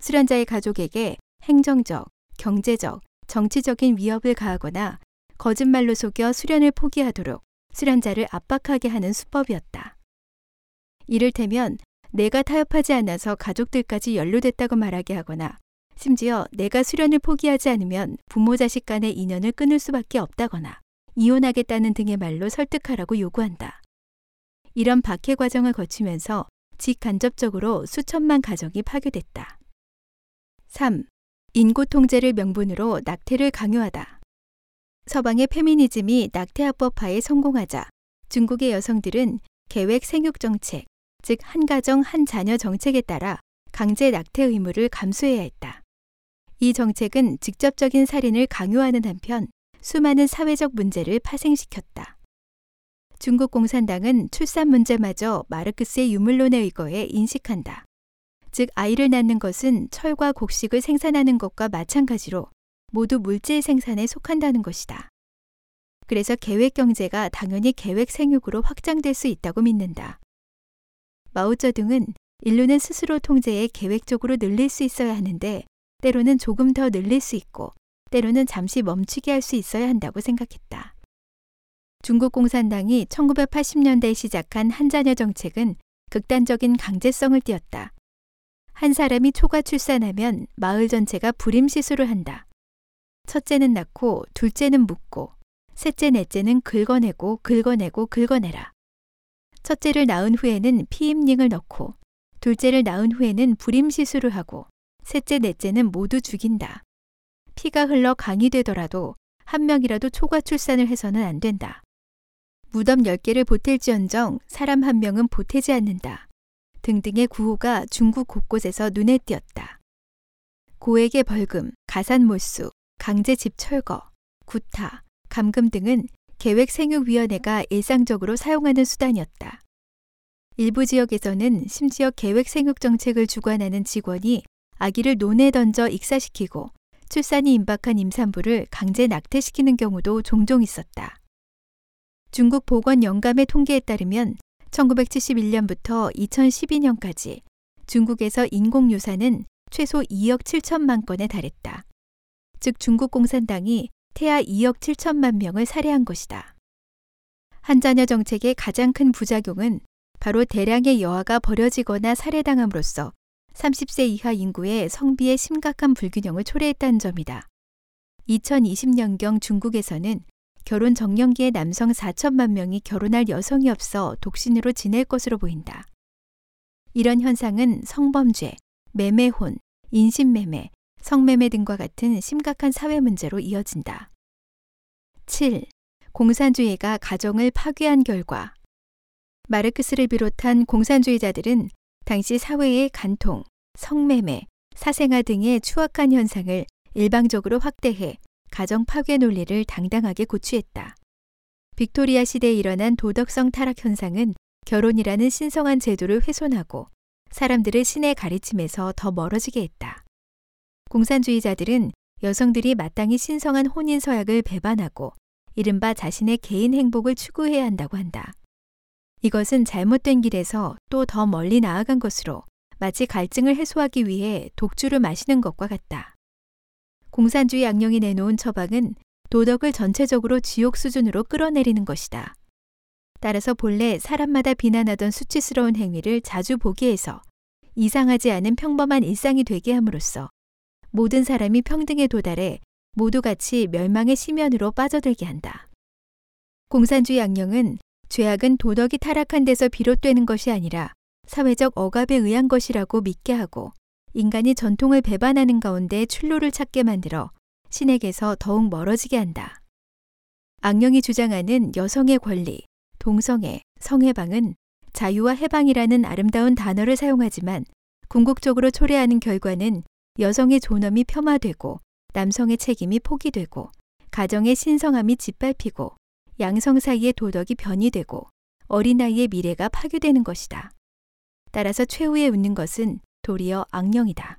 수련자의 가족에게 행정적, 경제적, 정치적인 위협을 가하거나 거짓말로 속여 수련을 포기하도록 수련자를 압박하게 하는 수법이었다. 이를테면 내가 타협하지 않아서 가족들까지 연루됐다고 말하게 하거나 심지어 내가 수련을 포기하지 않으면 부모 자식 간의 인연을 끊을 수밖에 없다거나 이혼하겠다는 등의 말로 설득하라고 요구한다. 이런 박해 과정을 거치면서 직간접적으로 수천만 가정이 파괴됐다. 3. 인구 통제를 명분으로 낙태를 강요하다. 서방의 페미니즘이 낙태합법화에 성공하자 중국의 여성들은 계획 생육 정책, 즉 한 가정 한 자녀 정책에 따라 강제 낙태 의무를 감수해야 했다. 이 정책은 직접적인 살인을 강요하는 한편 수많은 사회적 문제를 파생시켰다. 중국 공산당은 출산 문제마저 마르크스의 유물론에 의거해 인식한다. 즉 아이를 낳는 것은 철과 곡식을 생산하는 것과 마찬가지로 모두 물질 생산에 속한다는 것이다. 그래서 계획 경제가 당연히 계획 생육으로 확장될 수 있다고 믿는다. 마오쩌둥은 인류는 스스로 통제에 계획적으로 늘릴 수 있어야 하는데 때로는 조금 더 늘릴 수 있고 때로는 잠시 멈추게 할 수 있어야 한다고 생각했다. 중국 공산당이 1980년대에 시작한 한자녀 정책은 극단적인 강제성을 띄었다. 한 사람이 초과 출산하면 마을 전체가 불임 시술을 한다. 첫째는 낳고 둘째는 묻고 셋째 넷째는 긁어내고 긁어내고 긁어내라. 첫째를 낳은 후에는 피임링을 넣고 둘째를 낳은 후에는 불임 시술을 하고 셋째 넷째는 모두 죽인다. 피가 흘러 강이 되더라도 한 명이라도 초과 출산을 해서는 안 된다. 무덤 10개를 보탤지언정 사람 한 명은 보태지 않는다. 등등의 구호가 중국 곳곳에서 눈에 띄었다. 고액의 벌금, 가산몰수, 강제 집 철거, 구타, 감금 등은 계획생육위원회가 일상적으로 사용하는 수단이었다. 일부 지역에서는 심지어 계획생육 정책을 주관하는 직원이 아기를 논에 던져 익사시키고 출산이 임박한 임산부를 강제 낙태시키는 경우도 종종 있었다. 중국 보건 영감의 통계에 따르면 1971년부터 2012년까지 중국에서 인공유사는 최소 2억 7천만 건에 달했다. 즉 중국 공산당이 태아 2억 7천만 명을 살해한 것이다. 한자녀 정책의 가장 큰 부작용은 바로 대량의 여아가 버려지거나 살해당함으로써 30세 이하 인구의 성비의 심각한 불균형을 초래했다는 점이다. 2020년경 중국에서는 결혼 정년기의 남성 4천만 명이 결혼할 여성이 없어 독신으로 지낼 것으로 보인다. 이런 현상은 성범죄, 매매혼, 인신매매, 성매매 등과 같은 심각한 사회 문제로 이어진다. 7. 공산주의가 가정을 파괴한 결과 마르크스를 비롯한 공산주의자들은 당시 사회의 간통, 성매매, 사생아 등의 추악한 현상을 일방적으로 확대해 가정 파괴 논리를 당당하게 고취했다. 빅토리아 시대에 일어난 도덕성 타락 현상은 결혼이라는 신성한 제도를 훼손하고 사람들을 신의 가르침에서 더 멀어지게 했다. 공산주의자들은 여성들이 마땅히 신성한 혼인 서약을 배반하고 이른바 자신의 개인 행복을 추구해야 한다고 한다. 이것은 잘못된 길에서 또 더 멀리 나아간 것으로 마치 갈증을 해소하기 위해 독주를 마시는 것과 같다. 공산주의 악령이 내놓은 처방은 도덕을 전체적으로 지옥 수준으로 끌어내리는 것이다. 따라서 본래 사람마다 비난하던 수치스러운 행위를 자주 보게 해서 이상하지 않은 평범한 일상이 되게 함으로써 모든 사람이 평등에 도달해 모두 같이 멸망의 심연으로 빠져들게 한다. 공산주의 악령은 죄악은 도덕이 타락한 데서 비롯되는 것이 아니라 사회적 억압에 의한 것이라고 믿게 하고 인간이 전통을 배반하는 가운데 출路를 찾게 만들어 신에게서 더욱 멀어지게 한다. 악령이 주장하는 여성의 권리, 동성애, 성해방은 자유와 해방이라는 아름다운 단어를 사용하지만 궁극적으로 초래하는 결과는 여성의 존엄이 폄하되고 남성의 책임이 포기되고 가정의 신성함이 짓밟히고 양성 사이의 도덕이 변이되고 어린아이의 미래가 파괴되는 것이다. 따라서 최후에 웃는 것은 도리어 악령이다.